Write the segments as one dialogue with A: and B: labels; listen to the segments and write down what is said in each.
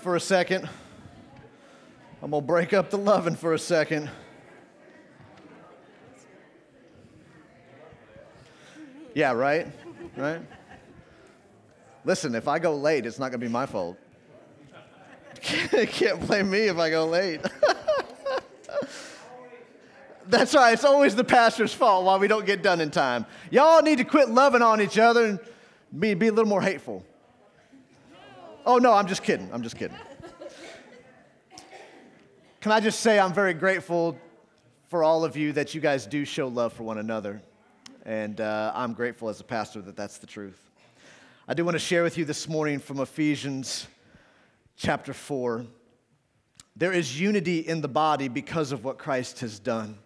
A: for a second. I'm going to break up the loving for a second. Yeah, right? Right? Listen, if I go late, it's not going to be my fault. Can't blame me if I go late. That's right, it's always the pastor's fault why we don't get done in time. Y'all need to quit loving on each other and be, be a little more hateful. Oh, no, I'm just kidding. I'm just kidding. Can I just say I'm very grateful for all of you that you guys do show love for one another. And uh, I'm grateful as a pastor that that's the truth. I do want to share with you this morning from Ephesians chapter 4. There is unity in the body because of what Christ has done.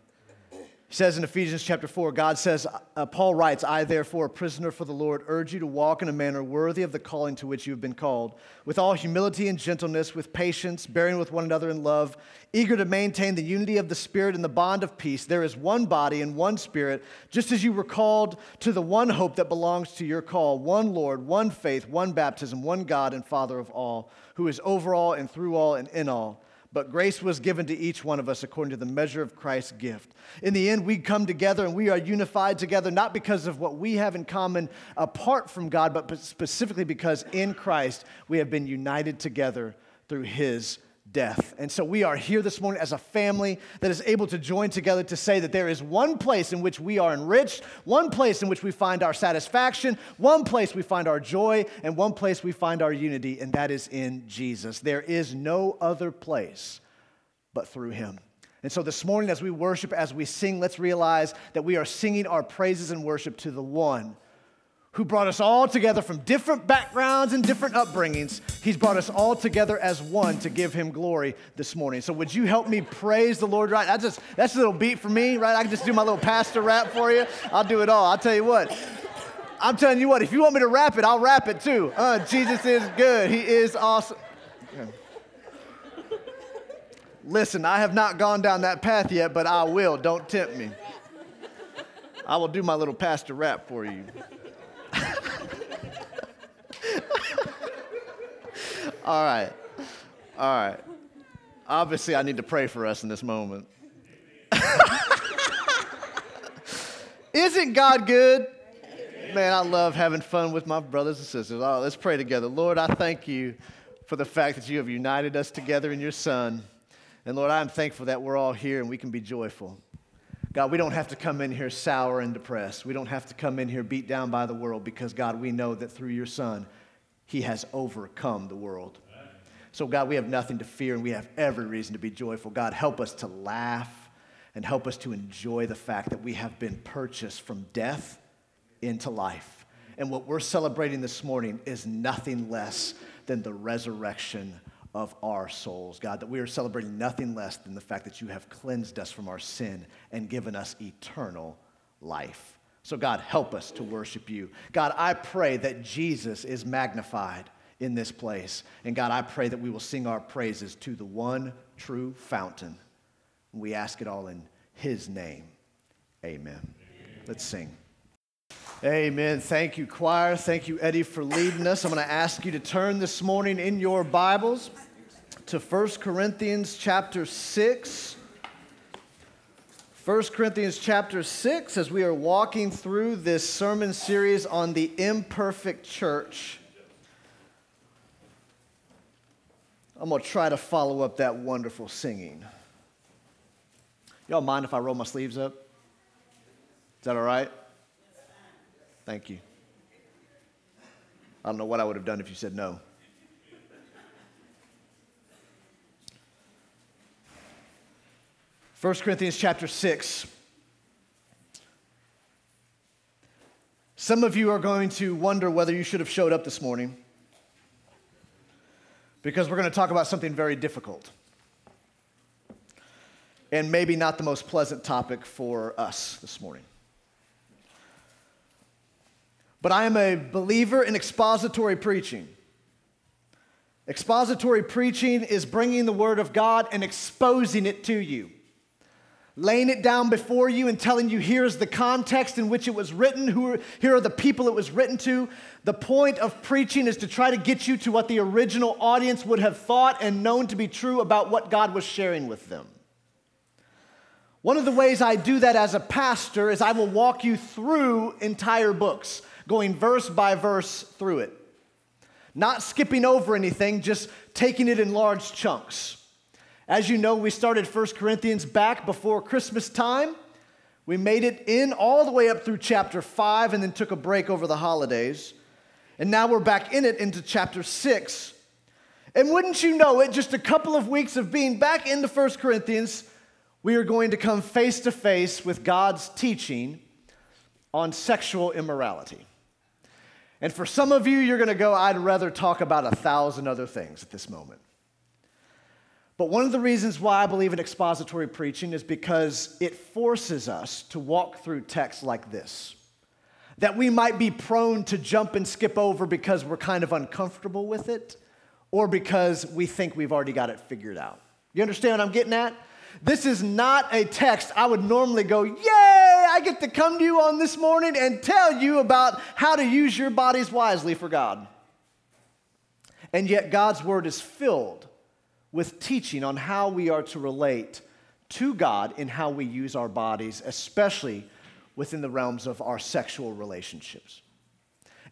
A: He says in Ephesians chapter 4, God says, uh, Paul writes, I therefore, a prisoner for the Lord, urge you to walk in a manner worthy of the calling to which you have been called, with all humility and gentleness, with patience, bearing with one another in love, eager to maintain the unity of the Spirit in the bond of peace. There is one body and one Spirit, just as you were called to the one hope that belongs to your call, one Lord, one faith, one baptism, one God and Father of all, who is over all and through all and in all but grace was given to each one of us according to the measure of Christ's gift. In the end, we come together and we are unified together, not because of what we have in common apart from God, but specifically because in Christ we have been united together through his death. And so we are here this morning as a family that is able to join together to say that there is one place in which we are enriched, one place in which we find our satisfaction, one place we find our joy, and one place we find our unity, and that is in Jesus. There is no other place but through him. And so this morning, as we worship, as we sing, let's realize that we are singing our praises and worship to the one who brought us all together from different backgrounds and different upbringings. He's brought us all together as one to give him glory this morning. So would you help me praise the Lord right? That's just that's a little beat for me, right? I can just do my little pastor rap for you. I'll do it all. I'll tell you what. I'm telling you what, if you want me to rap it, I'll rap it too. Uh, Jesus is good. He is awesome. Listen, I have not gone down that path yet, but I will. Don't tempt me. I will do my little pastor rap for you. All right. All right. Obviously, I need to pray for us in this moment. Isn't God good? Man, I love having fun with my brothers and sisters. Oh, let's pray together. Lord, I thank you for the fact that you have united us together in your Son. And Lord, I'm thankful that we're all here and we can be joyful. God, we don't have to come in here sour and depressed. We don't have to come in here beat down by the world because, God, we know that through your Son, He has overcome the world. So, God, we have nothing to fear and we have every reason to be joyful. God, help us to laugh and help us to enjoy the fact that we have been purchased from death into life. And what we're celebrating this morning is nothing less than the resurrection of our souls, God, that we are celebrating nothing less than the fact that you have cleansed us from our sin and given us eternal life. So, God, help us to worship you. God, I pray that Jesus is magnified in this place. And God, I pray that we will sing our praises to the one true fountain. We ask it all in his name. Amen. Let's sing. Amen. Thank you, choir. Thank you, Eddie, for leading us. I'm going to ask you to turn this morning in your Bibles to 1 Corinthians chapter 6. 1 Corinthians chapter 6, as we are walking through this sermon series on the imperfect church. I'm going to try to follow up that wonderful singing. Y'all mind if I roll my sleeves up? Is that all right? Thank you. I don't know what I would have done if you said no. First Corinthians chapter 6. Some of you are going to wonder whether you should have showed up this morning because we're going to talk about something very difficult and maybe not the most pleasant topic for us this morning. But I am a believer in expository preaching. Expository preaching is bringing the Word of God and exposing it to you. Laying it down before you and telling you here's the context in which it was written, who are, here are the people it was written to. The point of preaching is to try to get you to what the original audience would have thought and known to be true about what God was sharing with them. One of the ways I do that as a pastor is I will walk you through entire books, going verse by verse through it. Not skipping over anything, just taking it in large chunks. As you know, we started 1 Corinthians back before Christmas time. We made it in all the way up through chapter 5 and then took a break over the holidays. And now we're back in it into chapter 6. And wouldn't you know it, just a couple of weeks of being back into 1 Corinthians, we are going to come face to face with God's teaching on sexual immorality. And for some of you, you're going to go, I'd rather talk about a thousand other things at this moment. But one of the reasons why I believe in expository preaching is because it forces us to walk through texts like this. That we might be prone to jump and skip over because we're kind of uncomfortable with it or because we think we've already got it figured out. You understand what I'm getting at? This is not a text I would normally go, Yay, I get to come to you on this morning and tell you about how to use your bodies wisely for God. And yet, God's word is filled with teaching on how we are to relate to God in how we use our bodies, especially within the realms of our sexual relationships.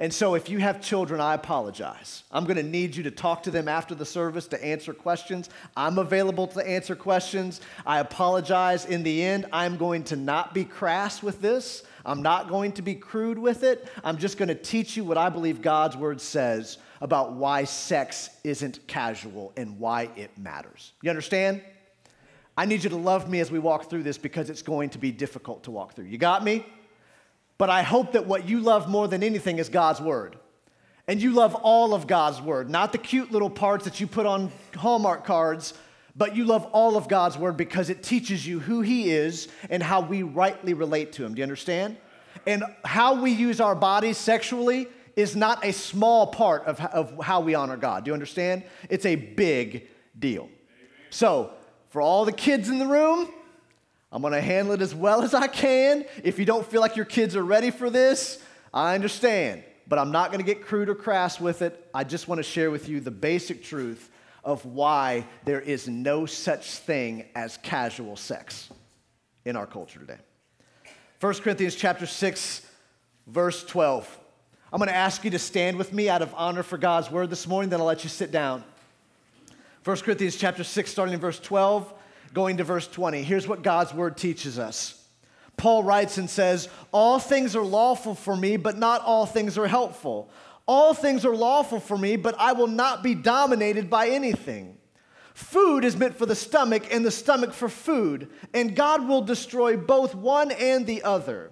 A: And so, if you have children, I apologize. I'm going to need you to talk to them after the service to answer questions. I'm available to answer questions. I apologize. In the end, I'm going to not be crass with this. I'm not going to be crude with it. I'm just going to teach you what I believe God's word says about why sex isn't casual and why it matters. You understand? I need you to love me as we walk through this because it's going to be difficult to walk through. You got me? But I hope that what you love more than anything is God's word. And you love all of God's word, not the cute little parts that you put on Hallmark cards, but you love all of God's word because it teaches you who He is and how we rightly relate to Him. Do you understand? And how we use our bodies sexually is not a small part of, of how we honor God. Do you understand? It's a big deal. So, for all the kids in the room, I'm gonna handle it as well as I can. If you don't feel like your kids are ready for this, I understand. But I'm not gonna get crude or crass with it. I just wanna share with you the basic truth of why there is no such thing as casual sex in our culture today. 1 Corinthians chapter 6, verse 12. I'm going to ask you to stand with me out of honor for God's word this morning, then I'll let you sit down. 1 Corinthians chapter 6, starting in verse 12, going to verse 20. Here's what God's word teaches us. Paul writes and says, All things are lawful for me, but not all things are helpful. All things are lawful for me, but I will not be dominated by anything. Food is meant for the stomach, and the stomach for food, and God will destroy both one and the other.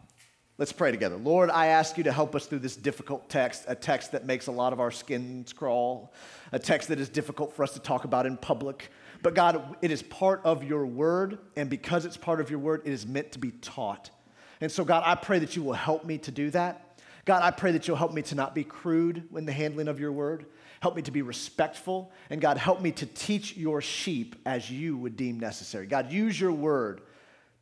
A: Let's pray together. Lord, I ask you to help us through this difficult text, a text that makes a lot of our skins crawl, a text that is difficult for us to talk about in public. But God, it is part of your word, and because it's part of your word, it is meant to be taught. And so, God, I pray that you will help me to do that. God, I pray that you'll help me to not be crude in the handling of your word. Help me to be respectful. And God, help me to teach your sheep as you would deem necessary. God, use your word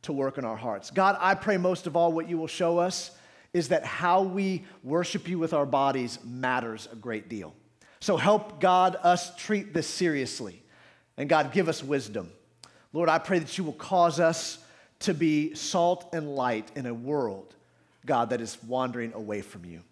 A: to work in our hearts. God, I pray most of all what you will show us is that how we worship you with our bodies matters a great deal. So help God us treat this seriously. And God, give us wisdom. Lord, I pray that you will cause us to be salt and light in a world, God, that is wandering away from you.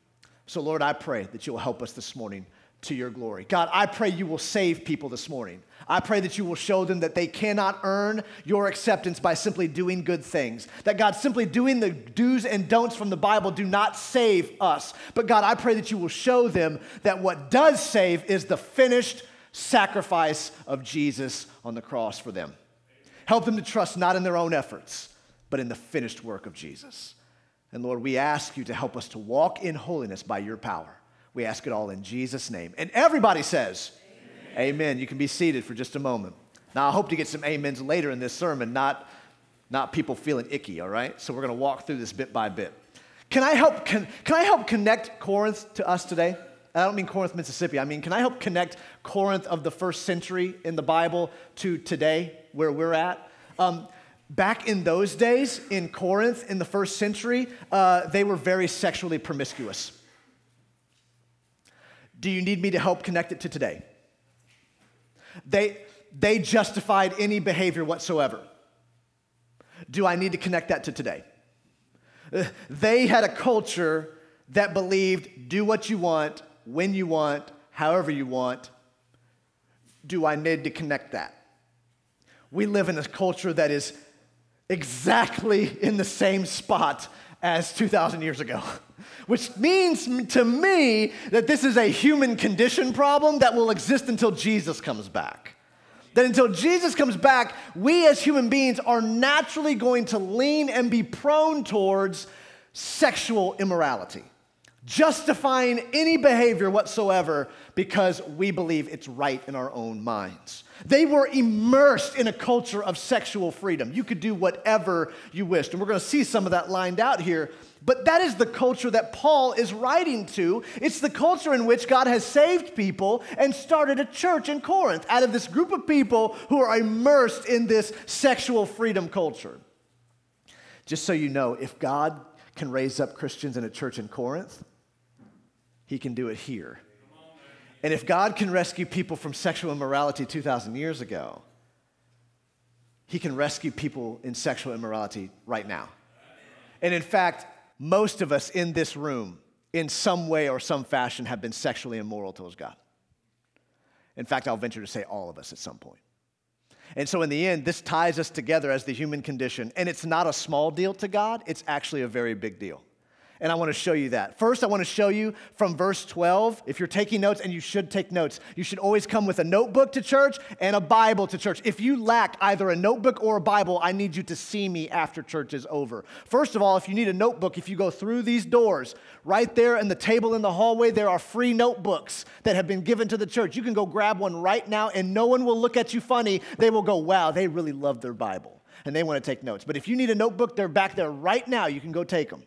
A: So, Lord, I pray that you will help us this morning to your glory. God, I pray you will save people this morning. I pray that you will show them that they cannot earn your acceptance by simply doing good things. That God, simply doing the do's and don'ts from the Bible do not save us. But God, I pray that you will show them that what does save is the finished sacrifice of Jesus on the cross for them. Help them to trust not in their own efforts, but in the finished work of Jesus. And Lord, we ask you to help us to walk in holiness by your power. We ask it all in Jesus' name. And everybody says, Amen. Amen. You can be seated for just a moment. Now, I hope to get some amens later in this sermon, not, not people feeling icky, all right? So we're going to walk through this bit by bit. Can I help, can, can I help connect Corinth to us today? I don't mean Corinth, Mississippi. I mean, can I help connect Corinth of the first century in the Bible to today, where we're at? Um, back in those days, in Corinth, in the first century, uh, they were very sexually promiscuous. Do you need me to help connect it to today? They, they justified any behavior whatsoever. Do I need to connect that to today? Uh, they had a culture that believed do what you want, when you want, however you want. Do I need to connect that? We live in a culture that is exactly in the same spot as 2,000 years ago, which means to me that this is a human condition problem that will exist until Jesus comes back. That until Jesus comes back, we as human beings are naturally going to lean and be prone towards sexual immorality, justifying any behavior whatsoever because we believe it's right in our own minds. They were immersed in a culture of sexual freedom. You could do whatever you wished. And we're going to see some of that lined out here. But that is the culture that Paul is writing to. It's the culture in which God has saved people and started a church in Corinth out of this group of people who are immersed in this sexual freedom culture. Just so you know, if God can raise up Christians in a church in Corinth, he can do it here. And if God can rescue people from sexual immorality 2,000 years ago, He can rescue people in sexual immorality right now. And in fact, most of us in this room, in some way or some fashion, have been sexually immoral towards God. In fact, I'll venture to say all of us at some point. And so, in the end, this ties us together as the human condition. And it's not a small deal to God, it's actually a very big deal and I want to show you that. First, I want to show you from verse 12. If you're taking notes, and you should take notes, you should always come with a notebook to church and a Bible to church. If you lack either a notebook or a Bible, I need you to see me after church is over. First of all, if you need a notebook, if you go through these doors, right there in the table in the hallway, there are free notebooks that have been given to the church. You can go grab one right now, and no one will look at you funny. They will go, wow, they really love their Bible. And they want to take notes. But if you need a notebook, they're back there right now. You can go take them.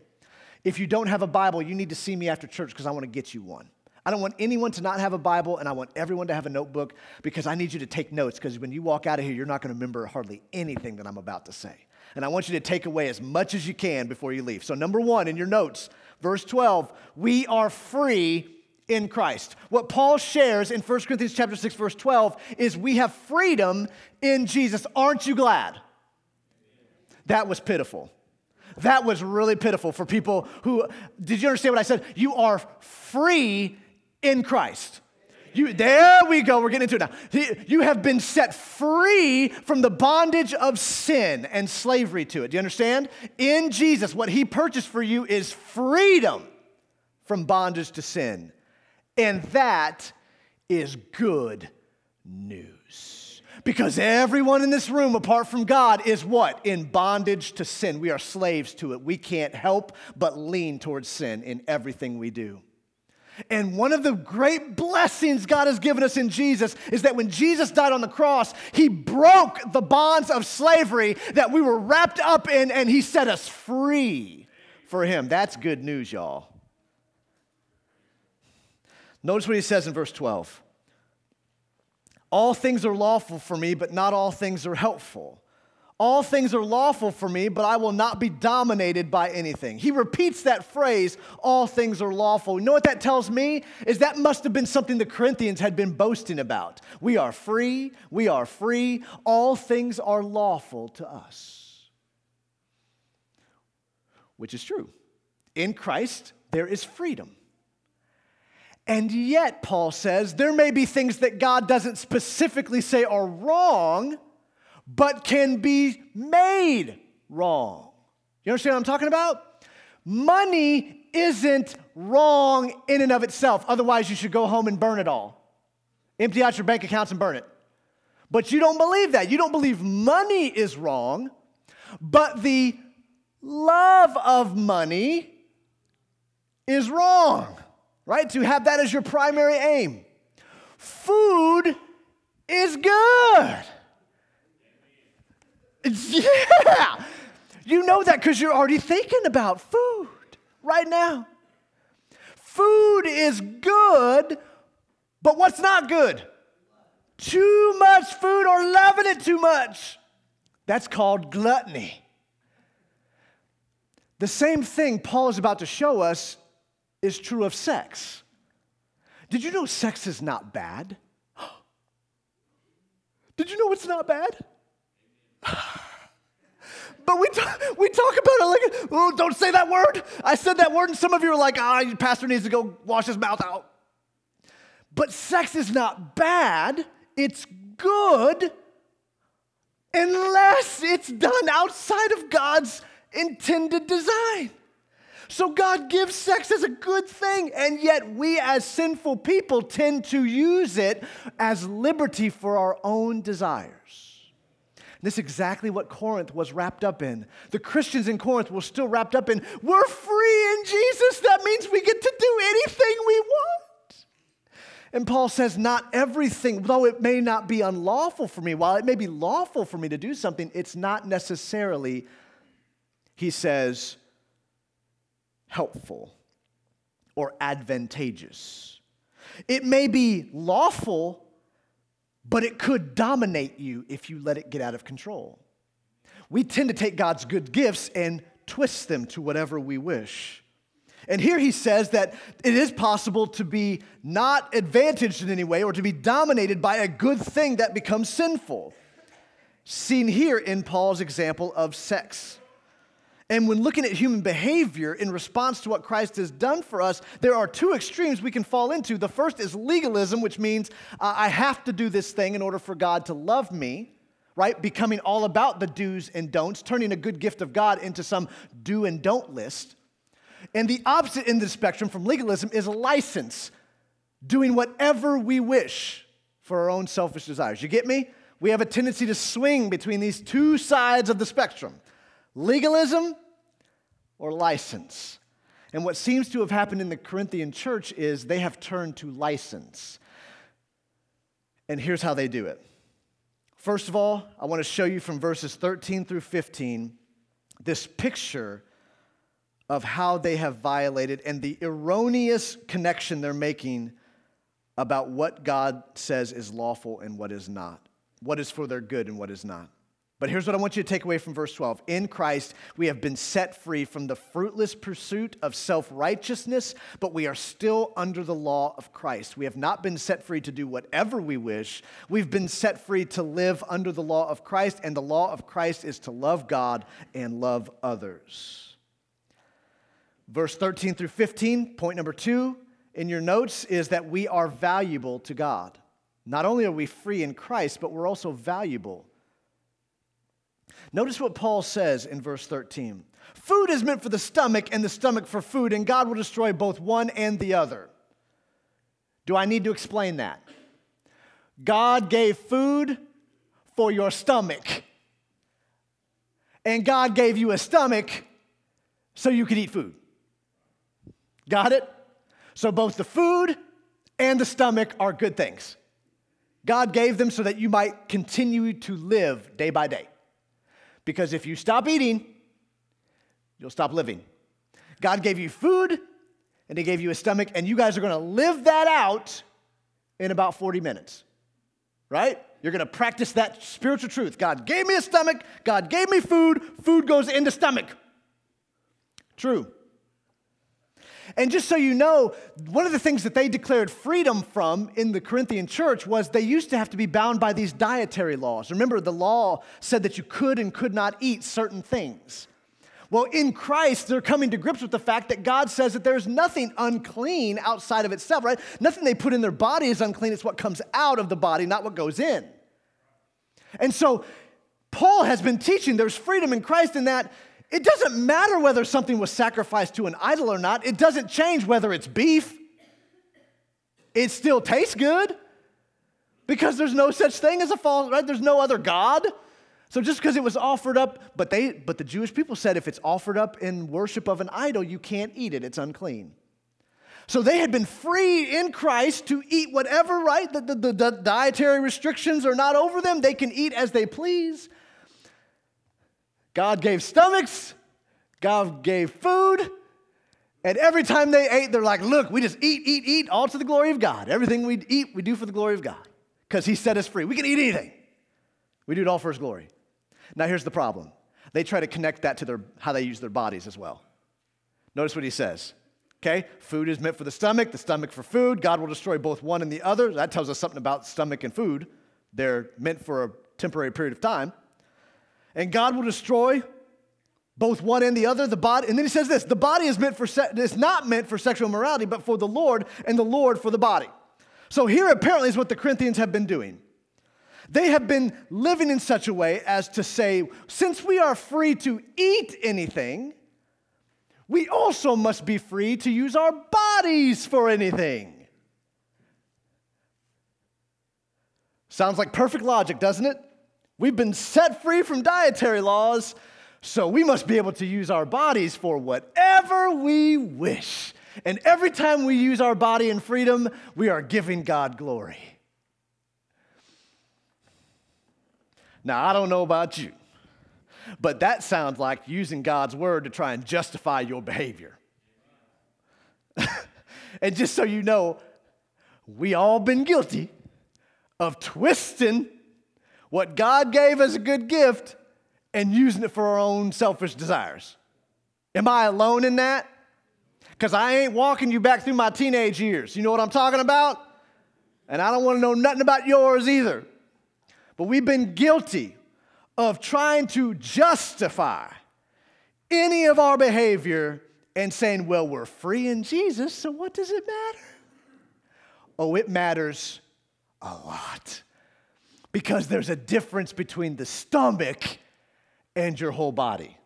A: If you don't have a Bible, you need to see me after church because I want to get you one. I don't want anyone to not have a Bible, and I want everyone to have a notebook because I need you to take notes because when you walk out of here, you're not going to remember hardly anything that I'm about to say. And I want you to take away as much as you can before you leave. So, number one in your notes, verse 12, we are free in Christ. What Paul shares in 1 Corinthians chapter 6 verse 12 is we have freedom in Jesus. Aren't you glad? That was pitiful. That was really pitiful for people who, did you understand what I said? You are free in Christ. You, there we go. We're getting into it now. You have been set free from the bondage of sin and slavery to it. Do you understand? In Jesus, what He purchased for you is freedom from bondage to sin. And that is good news. Because everyone in this room, apart from God, is what? In bondage to sin. We are slaves to it. We can't help but lean towards sin in everything we do. And one of the great blessings God has given us in Jesus is that when Jesus died on the cross, he broke the bonds of slavery that we were wrapped up in and he set us free for him. That's good news, y'all. Notice what he says in verse 12. All things are lawful for me, but not all things are helpful. All things are lawful for me, but I will not be dominated by anything. He repeats that phrase, all things are lawful. You know what that tells me? Is that must have been something the Corinthians had been boasting about. We are free, we are free, all things are lawful to us. Which is true. In Christ, there is freedom. And yet, Paul says, there may be things that God doesn't specifically say are wrong, but can be made wrong. You understand what I'm talking about? Money isn't wrong in and of itself. Otherwise, you should go home and burn it all. Empty out your bank accounts and burn it. But you don't believe that. You don't believe money is wrong, but the love of money is wrong, right? To have that as your primary aim. Food is good. Yeah. You know that because you're already thinking about food right now. Food is good, but what's not good? Too much food or loving it too much. That's called gluttony. The same thing Paul is about to show us is true of sex. Did you know sex is not bad? Did you know it's not bad? But we, talk, we talk about it like, oh, don't say that word. I said that word, and some of you are like, ah, oh, pastor needs to go wash his mouth out. But sex is not bad, it's good unless it's done outside of God's intended design. So God gives sex as a good thing, and yet we as sinful people tend to use it as liberty for our own desires. This is exactly what Corinth was wrapped up in. The Christians in Corinth were still wrapped up in, we're free in Jesus. That means we get to do anything we want. And Paul says, not everything, though it may not be unlawful for me, while it may be lawful for me to do something, it's not necessarily, he says, helpful or advantageous. It may be lawful but it could dominate you if you let it get out of control. We tend to take God's good gifts and twist them to whatever we wish. And here he says that it is possible to be not advantaged in any way or to be dominated by a good thing that becomes sinful. Seen here in Paul's example of sex. And when looking at human behavior in response to what Christ has done for us, there are two extremes we can fall into. The first is legalism, which means uh, I have to do this thing in order for God to love me, right? Becoming all about the do's and don'ts, turning a good gift of God into some do and don't list. And the opposite end of the spectrum from legalism is license, doing whatever we wish for our own selfish desires. You get me? We have a tendency to swing between these two sides of the spectrum legalism or license. And what seems to have happened in the Corinthian church is they have turned to license. And here's how they do it. First of all, I want to show you from verses 13 through 15 this picture of how they have violated and the erroneous connection they're making about what God says is lawful and what is not, what is for their good and what is not. But here's what I want you to take away from verse 12. In Christ, we have been set free from the fruitless pursuit of self righteousness, but we are still under the law of Christ. We have not been set free to do whatever we wish. We've been set free to live under the law of Christ, and the law of Christ is to love God and love others. Verse 13 through 15, point number two in your notes is that we are valuable to God. Not only are we free in Christ, but we're also valuable Notice what Paul says in verse 13 Food is meant for the stomach, and the stomach for food, and God will destroy both one and the other. Do I need to explain that? God gave food for your stomach, and God gave you a stomach so you could eat food. Got it? So both the food and the stomach are good things. God gave them so that you might continue to live day by day. Because if you stop eating, you'll stop living. God gave you food and He gave you a stomach, and you guys are gonna live that out in about 40 minutes, right? You're gonna practice that spiritual truth. God gave me a stomach, God gave me food, food goes into stomach. True. And just so you know, one of the things that they declared freedom from in the Corinthian church was they used to have to be bound by these dietary laws. Remember, the law said that you could and could not eat certain things. Well, in Christ, they're coming to grips with the fact that God says that there's nothing unclean outside of itself, right? Nothing they put in their body is unclean. It's what comes out of the body, not what goes in. And so, Paul has been teaching there's freedom in Christ in that it doesn't matter whether something was sacrificed to an idol or not, it doesn't change whether it's beef. It still tastes good because there's no such thing as a false, right? There's no other God. So just because it was offered up, but they but the Jewish people said if it's offered up in worship of an idol, you can't eat it. It's unclean. So they had been free in Christ to eat whatever, right? The, the, the, the dietary restrictions are not over them. They can eat as they please. God gave stomachs, God gave food, and every time they ate, they're like, look, we just eat, eat, eat, all to the glory of God. Everything we eat, we do for the glory of God because He set us free. We can eat anything, we do it all for His glory. Now, here's the problem they try to connect that to their, how they use their bodies as well. Notice what he says. Okay, food is meant for the stomach, the stomach for food. God will destroy both one and the other. That tells us something about stomach and food. They're meant for a temporary period of time. And God will destroy both one and the other, the body. And then he says this the body is meant for se- is not meant for sexual immorality, but for the Lord, and the Lord for the body. So here apparently is what the Corinthians have been doing. They have been living in such a way as to say, since we are free to eat anything, we also must be free to use our bodies for anything. Sounds like perfect logic, doesn't it? We've been set free from dietary laws, so we must be able to use our bodies for whatever we wish. And every time we use our body in freedom, we are giving God glory. Now, I don't know about you, but that sounds like using God's word to try and justify your behavior. and just so you know, we all been guilty of twisting what God gave as a good gift and using it for our own selfish desires. Am I alone in that? Because I ain't walking you back through my teenage years. You know what I'm talking about? And I don't want to know nothing about yours either. But we've been guilty of trying to justify any of our behavior and saying, well, we're free in Jesus, so what does it matter? Oh, it matters a lot. Because there's a difference between the stomach and your whole body.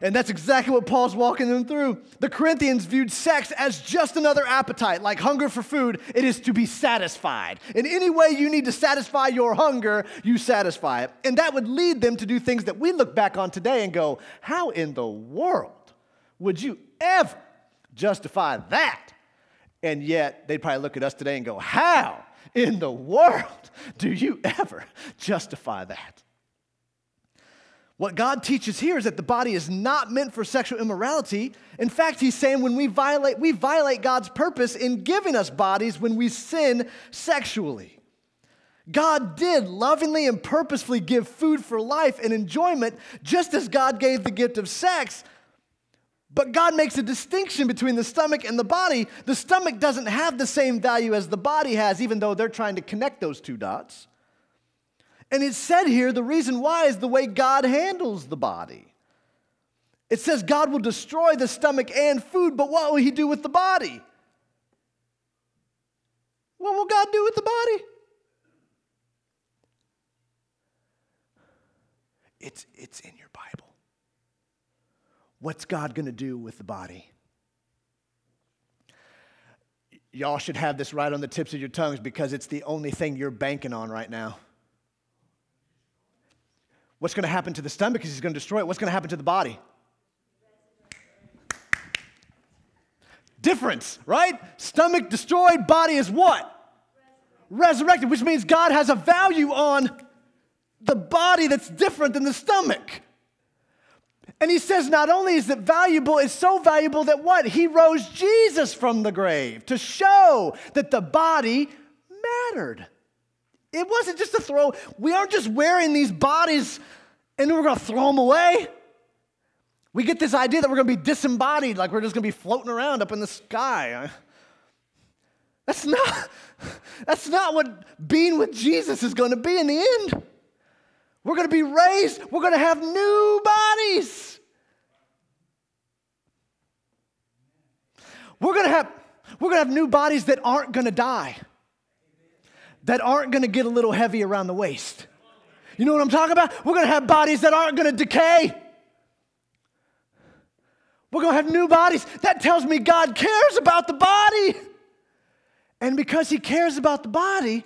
A: And that's exactly what Paul's walking them through. The Corinthians viewed sex as just another appetite, like hunger for food. It is to be satisfied. In any way you need to satisfy your hunger, you satisfy it. And that would lead them to do things that we look back on today and go, How in the world would you ever justify that? And yet they'd probably look at us today and go, How in the world do you ever justify that? What God teaches here is that the body is not meant for sexual immorality. In fact, he's saying when we violate, we violate God's purpose in giving us bodies when we sin sexually. God did lovingly and purposefully give food for life and enjoyment, just as God gave the gift of sex. But God makes a distinction between the stomach and the body. The stomach doesn't have the same value as the body has, even though they're trying to connect those two dots. And it's said here the reason why is the way God handles the body. It says God will destroy the stomach and food, but what will He do with the body? What will God do with the body? It's, it's in your. What's God going to do with the body? Y'all should have this right on the tips of your tongues because it's the only thing you're banking on right now. What's going to happen to the stomach because he's going to destroy it? What's going to happen to the body? Difference, right? Stomach destroyed, body is what? Resurrected, which means God has a value on the body that's different than the stomach. And he says not only is it valuable, it's so valuable that what? He rose Jesus from the grave to show that the body mattered. It wasn't just a throw. We aren't just wearing these bodies and then we're to throw them away. We get this idea that we're to be disembodied, like we're just to be floating around up in the sky. That's not, that's not what being with Jesus is to be in the end. We're going to be raised, we're going to have new bodies. we're gonna have, we're gonna have new bodies that aren't gonna die, that aren't gonna get a little heavy around the waist. You know what I'm talking about? We're gonna have bodies that aren't gonna decay. We're gonna have new bodies. That tells me God cares about the body. And because He cares about the body,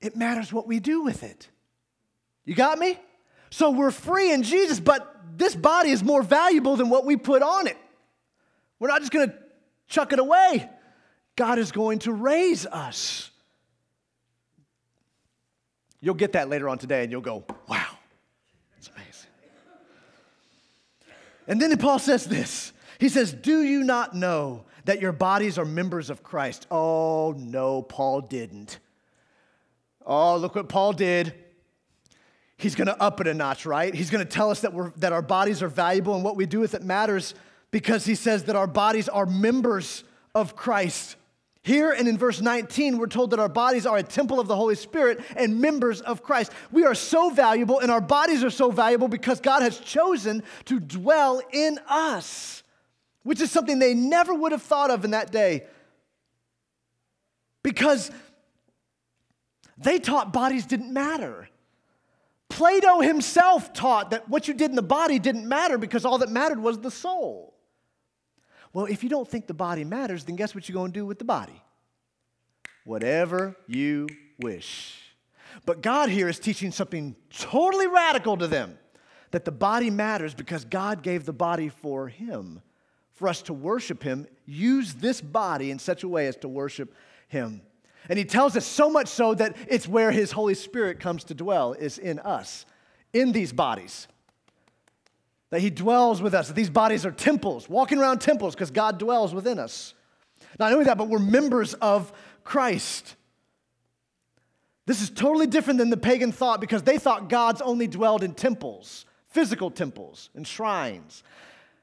A: it matters what we do with it. You got me? So we're free in Jesus, but this body is more valuable than what we put on it. We're not just going to chuck it away. God is going to raise us. You'll get that later on today and you'll go, wow, it's amazing. And then Paul says this He says, Do you not know that your bodies are members of Christ? Oh, no, Paul didn't. Oh, look what Paul did. He's going to up it a notch, right? He's going to tell us that, we're, that our bodies are valuable and what we do with it matters because he says that our bodies are members of Christ. Here and in verse 19, we're told that our bodies are a temple of the Holy Spirit and members of Christ. We are so valuable, and our bodies are so valuable because God has chosen to dwell in us, which is something they never would have thought of in that day. Because they taught bodies didn't matter. Plato himself taught that what you did in the body didn't matter because all that mattered was the soul. Well, if you don't think the body matters, then guess what you're going to do with the body? Whatever you wish. But God here is teaching something totally radical to them that the body matters because God gave the body for Him, for us to worship Him, use this body in such a way as to worship Him. And He tells us so much so that it's where His Holy Spirit comes to dwell, is in us, in these bodies that He dwells with us, that these bodies are temples, walking around temples because God dwells within us. Not only that, but we're members of Christ. This is totally different than the pagan thought because they thought gods only dwelled in temples, physical temples and shrines.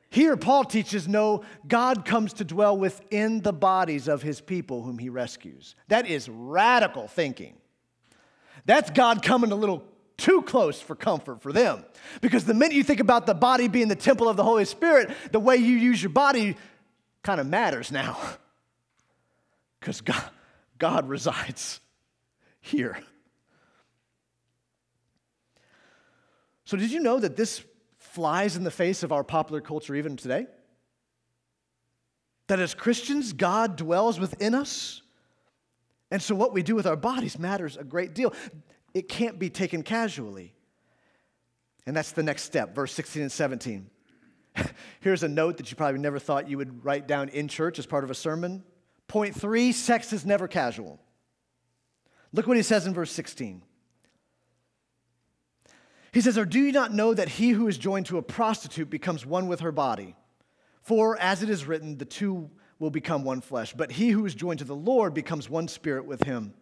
A: Here, Paul teaches no, God comes to dwell within the bodies of his people whom he rescues. That is radical thinking. That's God coming a little too close for comfort for them. Because the minute you think about the body being the temple of the Holy Spirit, the way you use your body kind of matters now. Because God, God resides here. So, did you know that this flies in the face of our popular culture even today? That as Christians, God dwells within us. And so, what we do with our bodies matters a great deal it can't be taken casually. And that's the next step, verse 16 and 17. Here's a note that you probably never thought you would write down in church as part of a sermon. Point three sex is never casual. Look what he says in verse 16. He says, Or do you not know that he who is joined to a prostitute becomes one with her body? For as it is written, the two will become one flesh. But he who is joined to the Lord becomes one spirit with him.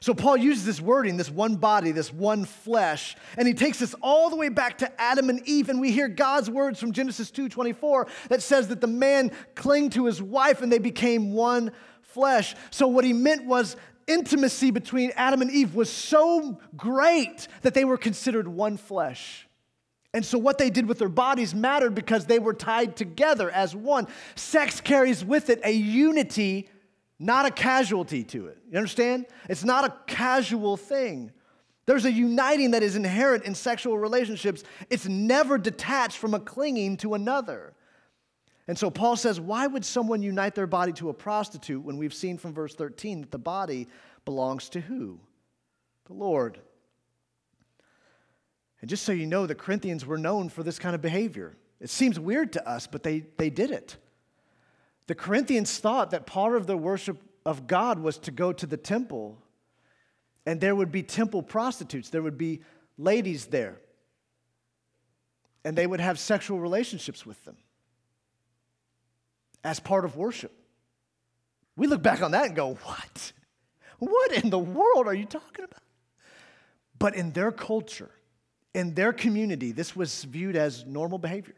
A: So Paul uses this wording, this one body, this one flesh, and he takes us all the way back to Adam and Eve, and we hear God's words from Genesis 2:24 that says that the man clung to his wife and they became one flesh. So what he meant was intimacy between Adam and Eve was so great that they were considered one flesh. And so, what they did with their bodies mattered because they were tied together as one. Sex carries with it a unity not a casualty to it. You understand? It's not a casual thing. There's a uniting that is inherent in sexual relationships. It's never detached from a clinging to another. And so Paul says, why would someone unite their body to a prostitute when we've seen from verse 13 that the body belongs to who? The Lord. And just so you know, the Corinthians were known for this kind of behavior. It seems weird to us, but they, they did it. The Corinthians thought that part of the worship of God was to go to the temple and there would be temple prostitutes, there would be ladies there, and they would have sexual relationships with them as part of worship. We look back on that and go, What? What in the world are you talking about? But in their culture, in their community, this was viewed as normal behavior.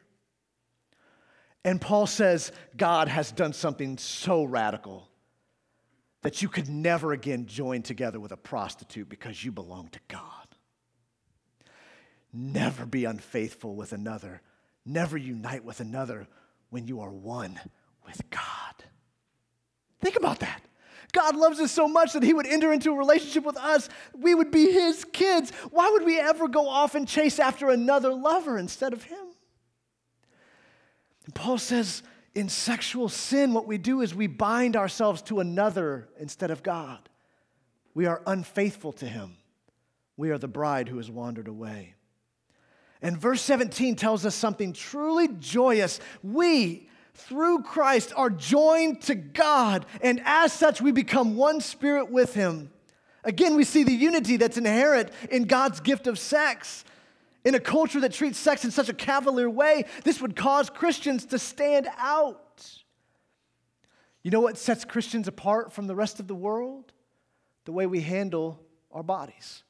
A: And Paul says God has done something so radical that you could never again join together with a prostitute because you belong to God. Never be unfaithful with another. Never unite with another when you are one with God. Think about that. God loves us so much that He would enter into a relationship with us. We would be His kids. Why would we ever go off and chase after another lover instead of Him? And Paul says, in sexual sin, what we do is we bind ourselves to another instead of God. We are unfaithful to Him. We are the bride who has wandered away. And verse 17 tells us something truly joyous. We, through Christ, are joined to God, and as such, we become one spirit with Him. Again, we see the unity that's inherent in God's gift of sex. In a culture that treats sex in such a cavalier way, this would cause Christians to stand out. You know what sets Christians apart from the rest of the world? The way we handle our bodies.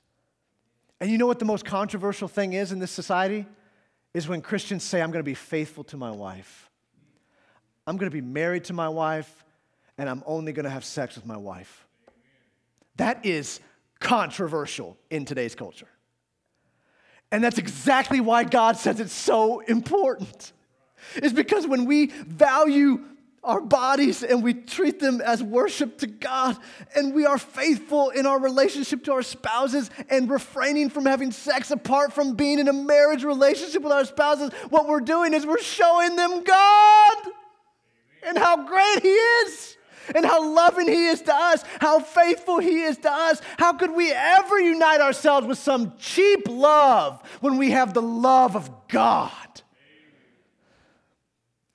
A: And you know what the most controversial thing is in this society? Is when Christians say, I'm going to be faithful to my wife. I'm going to be married to my wife, and I'm only going to have sex with my wife. That is controversial in today's culture. And that's exactly why God says it's so important. Is because when we value our bodies and we treat them as worship to God and we are faithful in our relationship to our spouses and refraining from having sex apart from being in a marriage relationship with our spouses, what we're doing is we're showing them God and how great He is and how loving He is to us, how faithful He is to us. How could we ever unite ourselves with some cheap love when we have the love of God?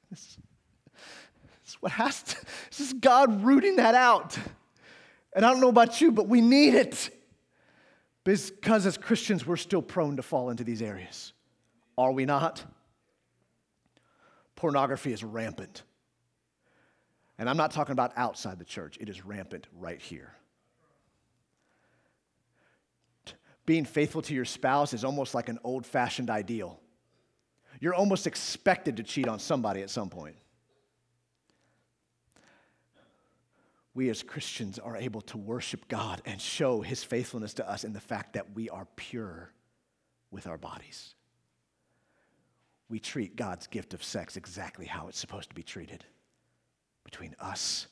A: This, this is what has to, this is God rooting that out. And I don't know about you, but we need it. Because as Christians, we're still prone to fall into these areas. Are we not? Pornography is rampant. And I'm not talking about outside the church, it is rampant right here. Being faithful to your spouse is almost like an old fashioned ideal. You're almost expected to cheat on somebody at some point. We as Christians are able to worship God and show his faithfulness to us in the fact that we are pure with our bodies. We treat God's gift of sex exactly how it's supposed to be treated between us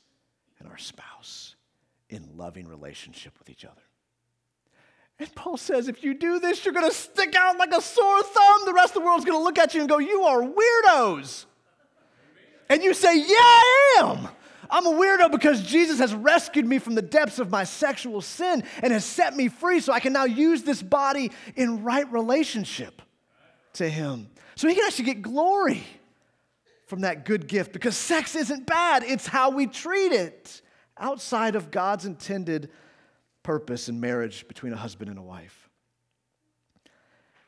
A: and our spouse in loving relationship with each other. And Paul says, if you do this, you're going to stick out like a sore thumb. The rest of the world's going to look at you and go, You are weirdos. And you say, Yeah, I am. I'm a weirdo because Jesus has rescued me from the depths of my sexual sin and has set me free so I can now use this body in right relationship to Him. So He can actually get glory from that good gift because sex isn't bad, it's how we treat it outside of God's intended purpose in marriage between a husband and a wife.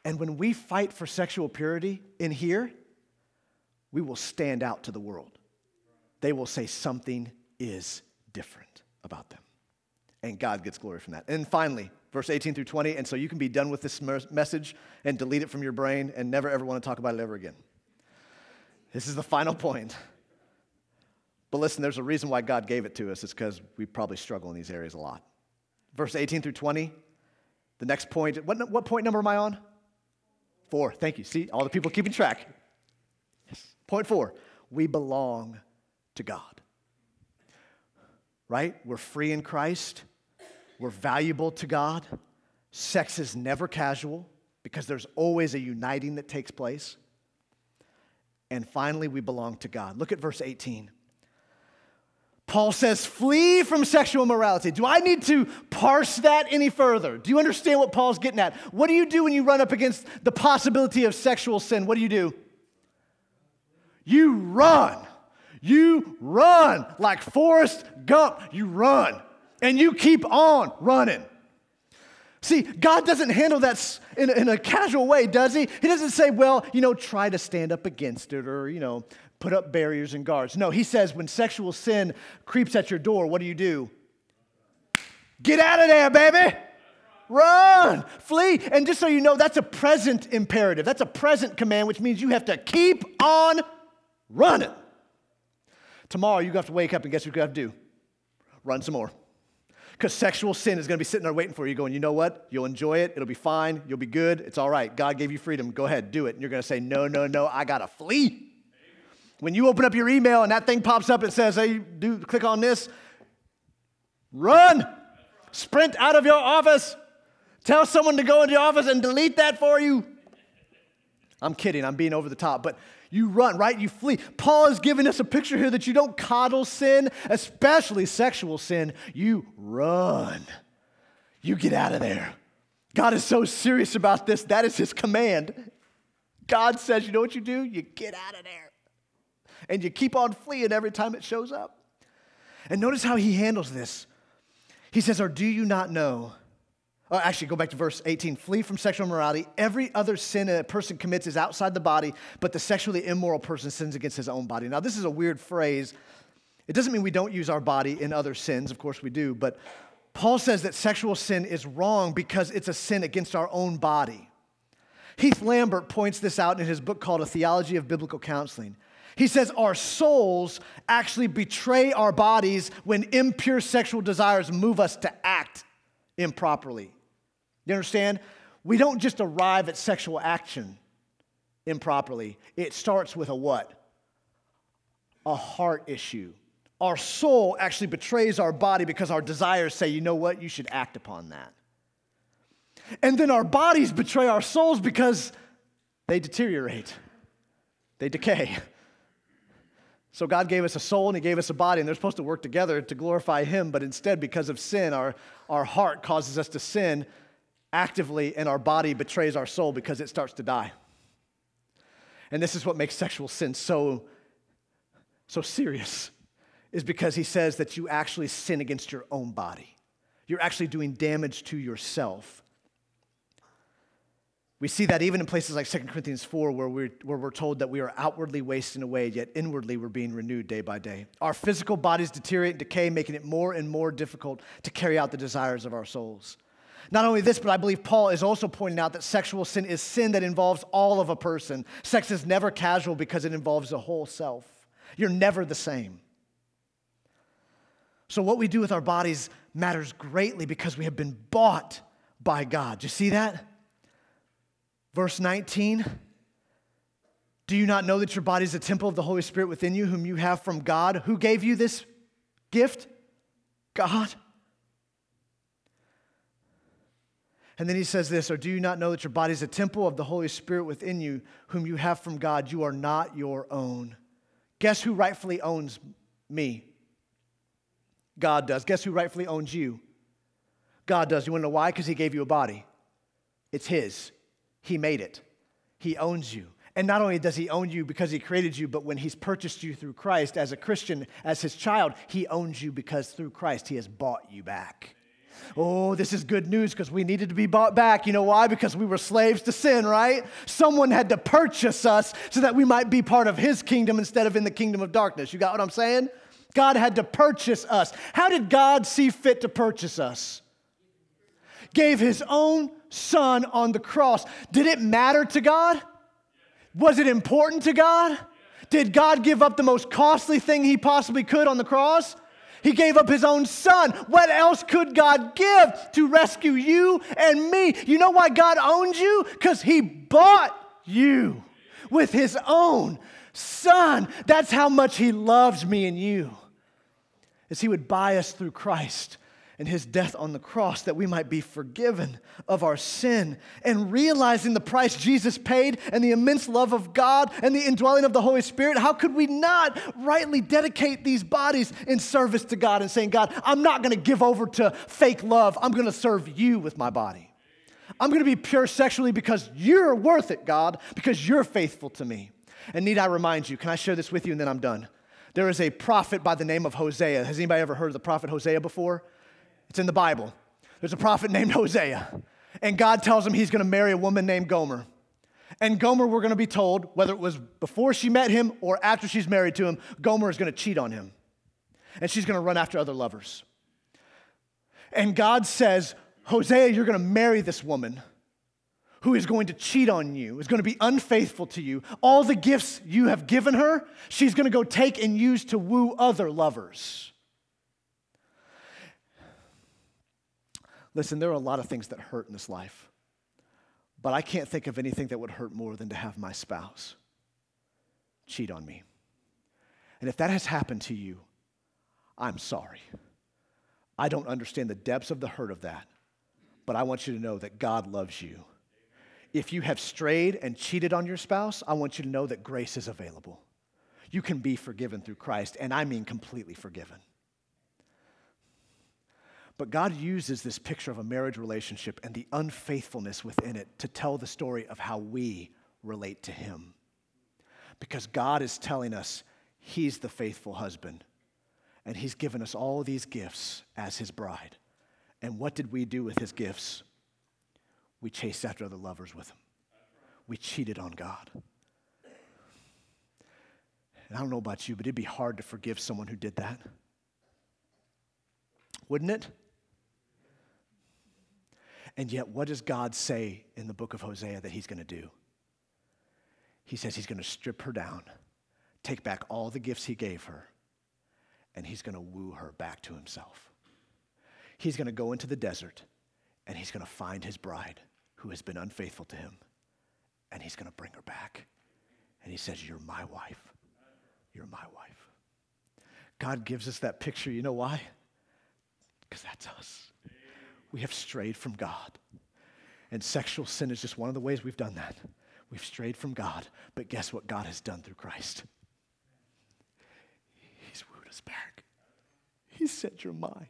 A: And when we fight for sexual purity in here, we will stand out to the world. They will say something is different about them. And God gets glory from that. And finally, verse 18 through 20, and so you can be done with this message and delete it from your brain and never ever want to talk about it ever again. This is the final point. But listen, there's a reason why God gave it to us. It's because we probably struggle in these areas a lot. Verse 18 through 20, the next point. What, what point number am I on? Four. Thank you. See, all the people keeping track. Yes. Point four we belong to God. Right? We're free in Christ, we're valuable to God. Sex is never casual because there's always a uniting that takes place. And finally, we belong to God. Look at verse 18. Paul says, flee from sexual morality. Do I need to parse that any further? Do you understand what Paul's getting at? What do you do when you run up against the possibility of sexual sin? What do you do? You run. You run like Forrest Gump. You run. And you keep on running. See, God doesn't handle that in, in, a casual way, does He? He doesn't say, well, you know, try to stand up against it or, you know, put up barriers and guards. No, He says, when sexual sin creeps at your door, what do you do? Get out of there, baby. Run, flee. And just so you know, that's a present imperative. That's a present command, which means you have to keep on running. Tomorrow, you have to wake up and guess what you have to do? Run some more. Because sexual sin is going to be sitting there waiting for you, going, you know what? You'll enjoy it. It'll be fine. You'll be good. It's all right. God gave you freedom. Go ahead, do it. And you're going to say, no, no, no, I got to flee. When you open up your email and that thing pops up and says, hey, do click on this, run, sprint out of your office. Tell someone to go into your office and delete that for you. I'm kidding, I'm being over the top, but you run, right? You flee. Paul is giving us a picture here that you don't coddle sin, especially sexual sin. You run. You get out of there. God is so serious about this. That is his command. God says, you know what you do? You get out of there. And you keep on fleeing every time it shows up. And notice how he handles this. He says, Or do you not know Oh, actually, go back to verse 18. Flee from sexual immorality. Every other sin a person commits is outside the body, but the sexually immoral person sins against his own body. Now, this is a weird phrase. It doesn't mean we don't use our body in other sins. Of course, we do. But Paul says that sexual sin is wrong because it's a sin against our own body. Heath Lambert points this out in his book called A Theology of Biblical Counseling. He says our souls actually betray our bodies when impure sexual desires move us to act improperly. You understand? We don't just arrive at sexual action improperly. It starts with a what? A heart issue. Our soul actually betrays our body because our desires say, you know what, you should act upon that. And then our bodies betray our souls because they deteriorate, they decay. So God gave us a soul and He gave us a body, and they're supposed to work together to glorify Him, but instead, because of sin, our, our heart causes us to sin actively and our body betrays our soul because it starts to die. And this is what makes sexual sin so, so serious, is because he says that you actually sin against your own body. You're actually doing damage to yourself. We see that even in places like 2 Corinthians 4, where we're, where we're told that we are outwardly wasting away, yet inwardly we're being renewed day by day. Our physical bodies deteriorate and decay, making it more and more difficult to carry out the desires of our souls. Not only this, but I believe Paul is also pointing out that sexual sin is sin that involves all of a person. Sex is never casual because it involves the whole self. You're never the same. So, what we do with our bodies matters greatly because we have been bought by God. Do you see that? Verse 19 Do you not know that your body is a temple of the Holy Spirit within you, whom you have from God? Who gave you this gift? God. And then he says this Or do you not know that your body is a temple of the Holy Spirit within you, whom you have from God? You are not your own. Guess who rightfully owns me? God does. Guess who rightfully owns you? God does. You want to know why? Because he gave you a body. It's his. He made it. He owns you. And not only does he own you because he created you, but when he's purchased you through Christ as a Christian, as his child, he owns you because through Christ he has bought you back. Oh, this is good news because we needed to be bought back. You know why? Because we were slaves to sin, right? Someone had to purchase us so that we might be part of his kingdom instead of in the kingdom of darkness. You got what I'm saying? God had to purchase us. How did God see fit to purchase us? Gave his own son on the cross. Did it matter to God? Was it important to God? Did God give up the most costly thing he possibly could on the cross? He gave up his own son. What else could God give to rescue you and me? You know why God owns you? Because he bought you with his own son. That's how much he loves me and you. As he would buy us through Christ and his death on the cross that we might be forgiven of our sin. And realizing the price Jesus paid and the immense love of God and the indwelling of the Holy Spirit, how could we not rightly dedicate these bodies in service to God and saying, God, I'm not gonna give over to fake love, I'm gonna serve you with my body. I'm gonna be pure sexually because you're worth it, God, because you're faithful to me. And need I remind you, can I share this with you and then I'm done? There is a prophet by the name of Hosea. Has anybody ever heard of the prophet Hosea before? It's in the Bible. There's a prophet named Hosea, and God tells him he's going to marry a woman named Gomer. And Gomer, we're going to be told, whether it was before she met him or after she's married to him, Gomer is going to cheat on him. And she's going to run after other lovers. And God says, Hosea, you're going to marry this woman who is going to cheat on you, is going to be unfaithful to you. All the gifts you have given her, she's going to go take and use to woo other lovers. Listen, there are a lot of things that hurt in this life, but I can't think of anything that would hurt more than to have my spouse cheat on me. And if that has happened to you, I'm sorry. I don't understand the depths of the hurt of that, but I want you to know that God loves you. If you have strayed and cheated on your spouse, I want you to know that grace is available. You can be forgiven through Christ, and I mean completely forgiven. But God uses this picture of a marriage relationship and the unfaithfulness within it to tell the story of how we relate to Him. Because God is telling us He's the faithful husband, and He's given us all these gifts as His bride. And what did we do with His gifts? We chased after other lovers with Him, we cheated on God. And I don't know about you, but it'd be hard to forgive someone who did that. Wouldn't it? And yet, what does God say in the book of Hosea that he's going to do? He says he's going to strip her down, take back all the gifts he gave her, and he's going to woo her back to himself. He's going to go into the desert and he's going to find his bride who has been unfaithful to him, and he's going to bring her back. And he says, You're my wife. You're my wife. God gives us that picture. You know why? Because that's us we have strayed from God. And sexual sin is just one of the ways we've done that. We've strayed from God, but guess what God has done through Christ? He's wooed us back. He said, You're mine.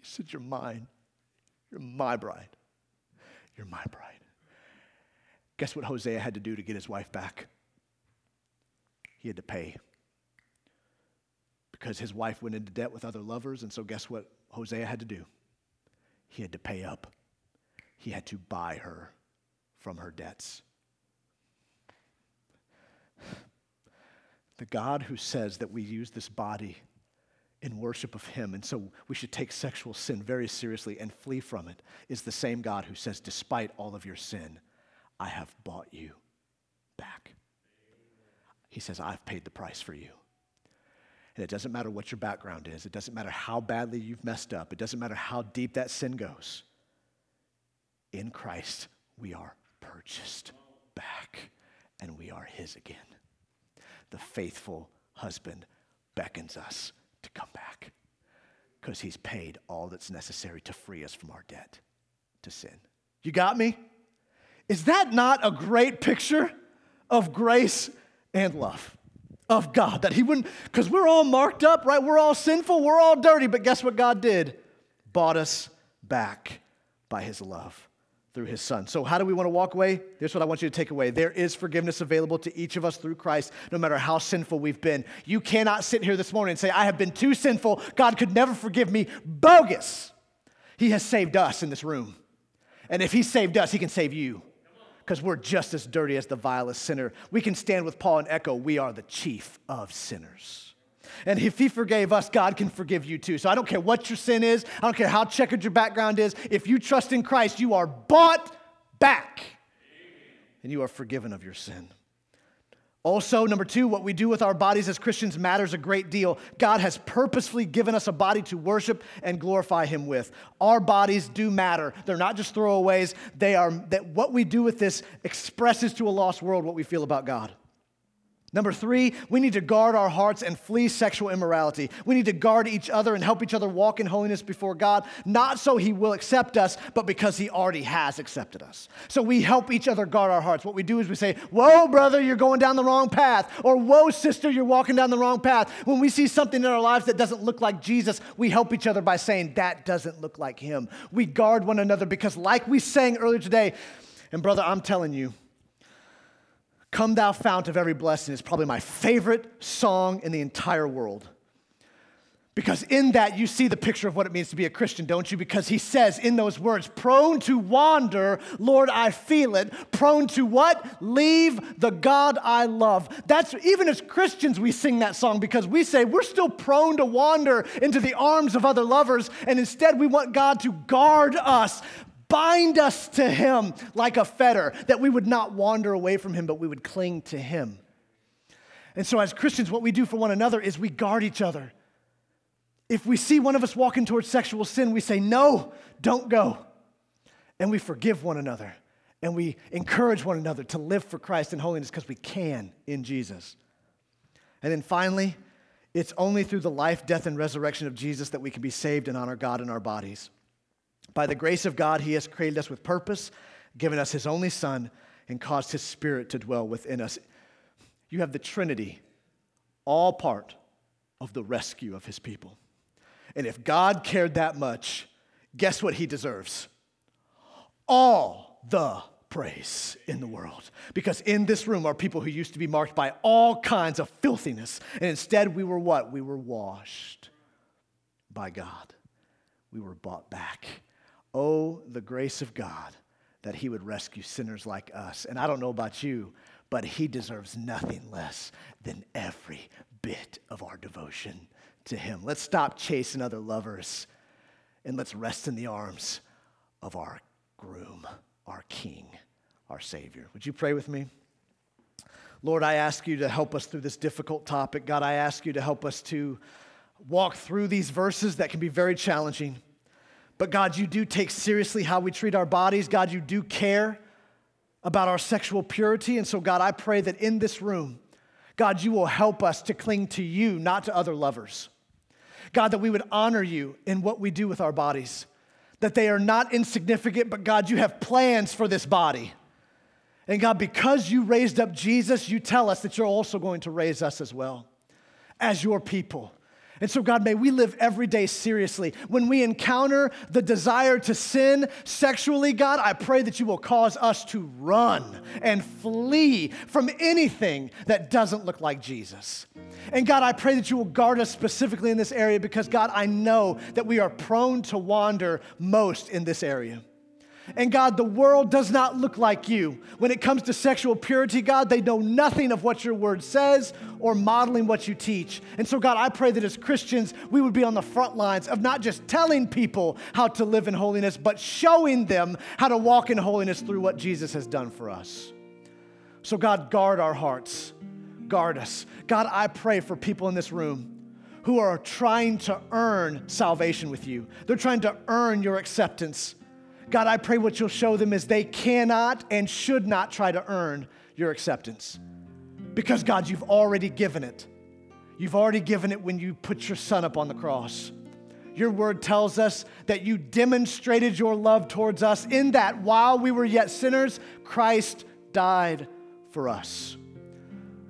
A: He said, You're mine. You're my bride. You're my bride. Guess what Hosea had to do to get his wife back? He had to pay. Because his wife went into debt with other lovers, and so guess what Hosea had to do? He had to pay up. He had to buy her from her debts. The God who says that we use this body in worship of Him, and so we should take sexual sin very seriously and flee from it, is the same God who says, Despite all of your sin, I have bought you back. He says, I've paid the price for you. And it doesn't matter what your background is, it doesn't matter how badly you've messed up, it doesn't matter how deep that sin goes. In Christ, we are purchased back and we are His again. The faithful husband beckons us to come back because He's paid all that's necessary to free us from our debt to sin. You got me? Is that not a great picture of grace and love? Of God. That He wouldn't, because we're all marked up, right? We're all sinful, we're all dirty, but guess what God did? Bought us back by His love through His Son. So, how do we want to walk away? Here's what I want you to take away there is forgiveness available to each of us through Christ, no matter how sinful we've been. You cannot sit here this morning and say, I have been too sinful, God could never forgive me. Bogus! He has saved us in this room. And if He saved us, He can save you because we're just as dirty as the vilest sinner. We can stand with Paul and echo, we are the chief of sinners. And if he forgave us, God can forgive you too. So I don't care what your sin is, I don't care how checkered your background is. If you trust in Christ, you are bought back and you are forgiven of your sin. Also, number two, what we do with our bodies as Christians matters a great deal. God has purposefully given us a body to worship and glorify Him with. Our bodies do matter. They're not just throwaways. They are that what we do with this expresses to a lost world what we feel about God. Number three, we need to guard our hearts and flee sexual immorality. We need to guard each other and help each other walk in holiness before God, not so He will accept us, but because He already has accepted us. So we help each other guard our hearts. What we do is we say, Whoa, brother, you're going down the wrong path. Or, Whoa, sister, you're walking down the wrong path. When we see something in our lives that doesn't look like Jesus, we help each other by saying, That doesn't look like Him. We guard one another because, like we sang earlier today, and brother, I'm telling you, Come Thou Fount of Every Blessing is probably my favorite song in the entire world. Because in that you see the picture of what it means to be a Christian, don't you? Because he says in those words, prone to wander, Lord, I feel it. Prone to what? Leave the God I love. That's even as Christians, we sing that song because we say we're still prone to wander into the arms of other lovers, and instead we want God to guard us bind us to him like a fetter, that we would not wander away from him, but we would cling to him. And so, as Christians, what we do for one another is we guard each other. If we see one of us walking towards sexual sin, we say, No, don't go. And we forgive one another. And we encourage one another to live for Christ in holiness because we can in Jesus. And then finally, It's only through the life, death, and resurrection of Jesus that we can be saved and honor God in our bodies. By the grace of God, He has created us with purpose, given us His only Son, and caused His Spirit to dwell within us. You have the Trinity, all part of the rescue of His people. And if God cared that much, guess what He deserves? All the praise in the world. Because in this room are people who used to be marked by all kinds of filthiness. And instead, we were what? We were washed by God. We were bought back. Oh, the grace of God that He would rescue sinners like us. And I don't know about you, but He deserves nothing less than every bit of our devotion to Him. Let's stop chasing other lovers and let's rest in the arms of our groom, our King our Savior. Would you pray with me? Lord, I ask you to help us through this difficult topic. God, I ask you to help us to walk through these verses that can be very challenging. But God, you do take seriously how we treat our bodies. God, you do care about our sexual purity. And so, God, I pray that in this room, God, you will help us to cling to you, not to other lovers. God, that we would honor you in what we do with our bodies, that they are not insignificant, but God, you have plans for this body. And God, because you raised up Jesus, you tell us that you're also going to raise us as well as your people. And so, God, may we live every day seriously. When we encounter the desire to sin sexually, God, I pray that you will cause us to run and flee from anything that doesn't look like Jesus. And God, I pray that you will guard us specifically in this area because, God, I know that we are prone to wander most in this area. And God, the world does not look like you. When it comes to sexual purity, God, they know nothing of what your word says or modeling what you teach. And so, God, I pray that as Christians, we would be on the front lines of not just telling people how to live in holiness, but showing them how to walk in holiness through what Jesus has done for us. So, God, guard our hearts, guard us. God, I pray for people in this room who are trying to earn salvation with you, they're trying to earn your acceptance. God, I pray what you'll show them is they cannot and should not try to earn your acceptance. Because, God, you've already given it. You've already given it when you put your son up on the cross. Your word tells us that you demonstrated your love towards us in that while we were yet sinners, Christ died for us.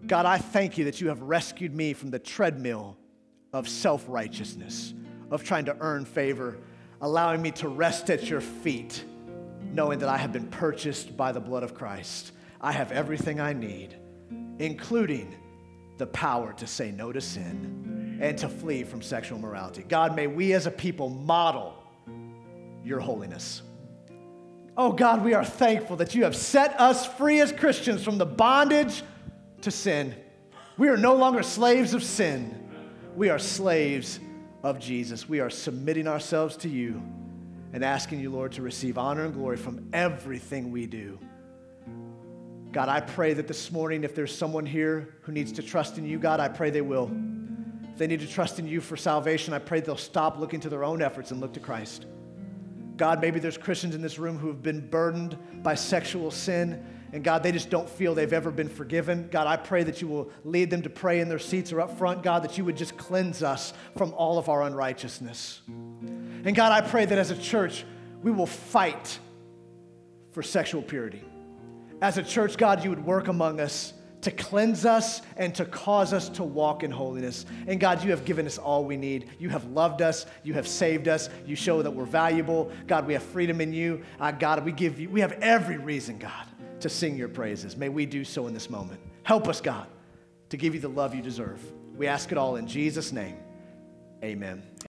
A: God, I thank you that you have rescued me from the treadmill of self righteousness, of trying to earn favor allowing me to rest at your feet, knowing that I have been purchased by the blood of Christ. I have everything I need, including the power to say no to sin and to flee from sexual morality. God, may we as a people model your holiness. Oh God, we are thankful that you have set us free as Christians from the bondage to sin. We are no longer slaves of sin, we are slaves of Jesus. We are submitting ourselves to you and asking you, Lord, to receive honor and glory from everything we do. God, I pray that this morning, if there's someone here who needs to trust in you, God, I pray they will. If they need to trust in you for salvation, I pray they'll stop looking to their own efforts and look to Christ. God, maybe there's Christians in this room who have been burdened by sexual sin and God, they just don't feel they've ever been forgiven. God, I pray that you will lead them to pray in their seats or up front, God, that you would just cleanse us from all of our unrighteousness. And God, I pray that as a church, we will fight for sexual purity. As a church, God, you would work among us to cleanse us and to cause us to walk in holiness. And God, you have given us all we need. You have loved us. You have saved us. You show that we're valuable. God, we have freedom in you. Uh, God, we give you, we have every reason, God, to sing your praises. May we do so in this moment. Help us, God, to give you the love you deserve. We ask it all in Jesus' name. Amen.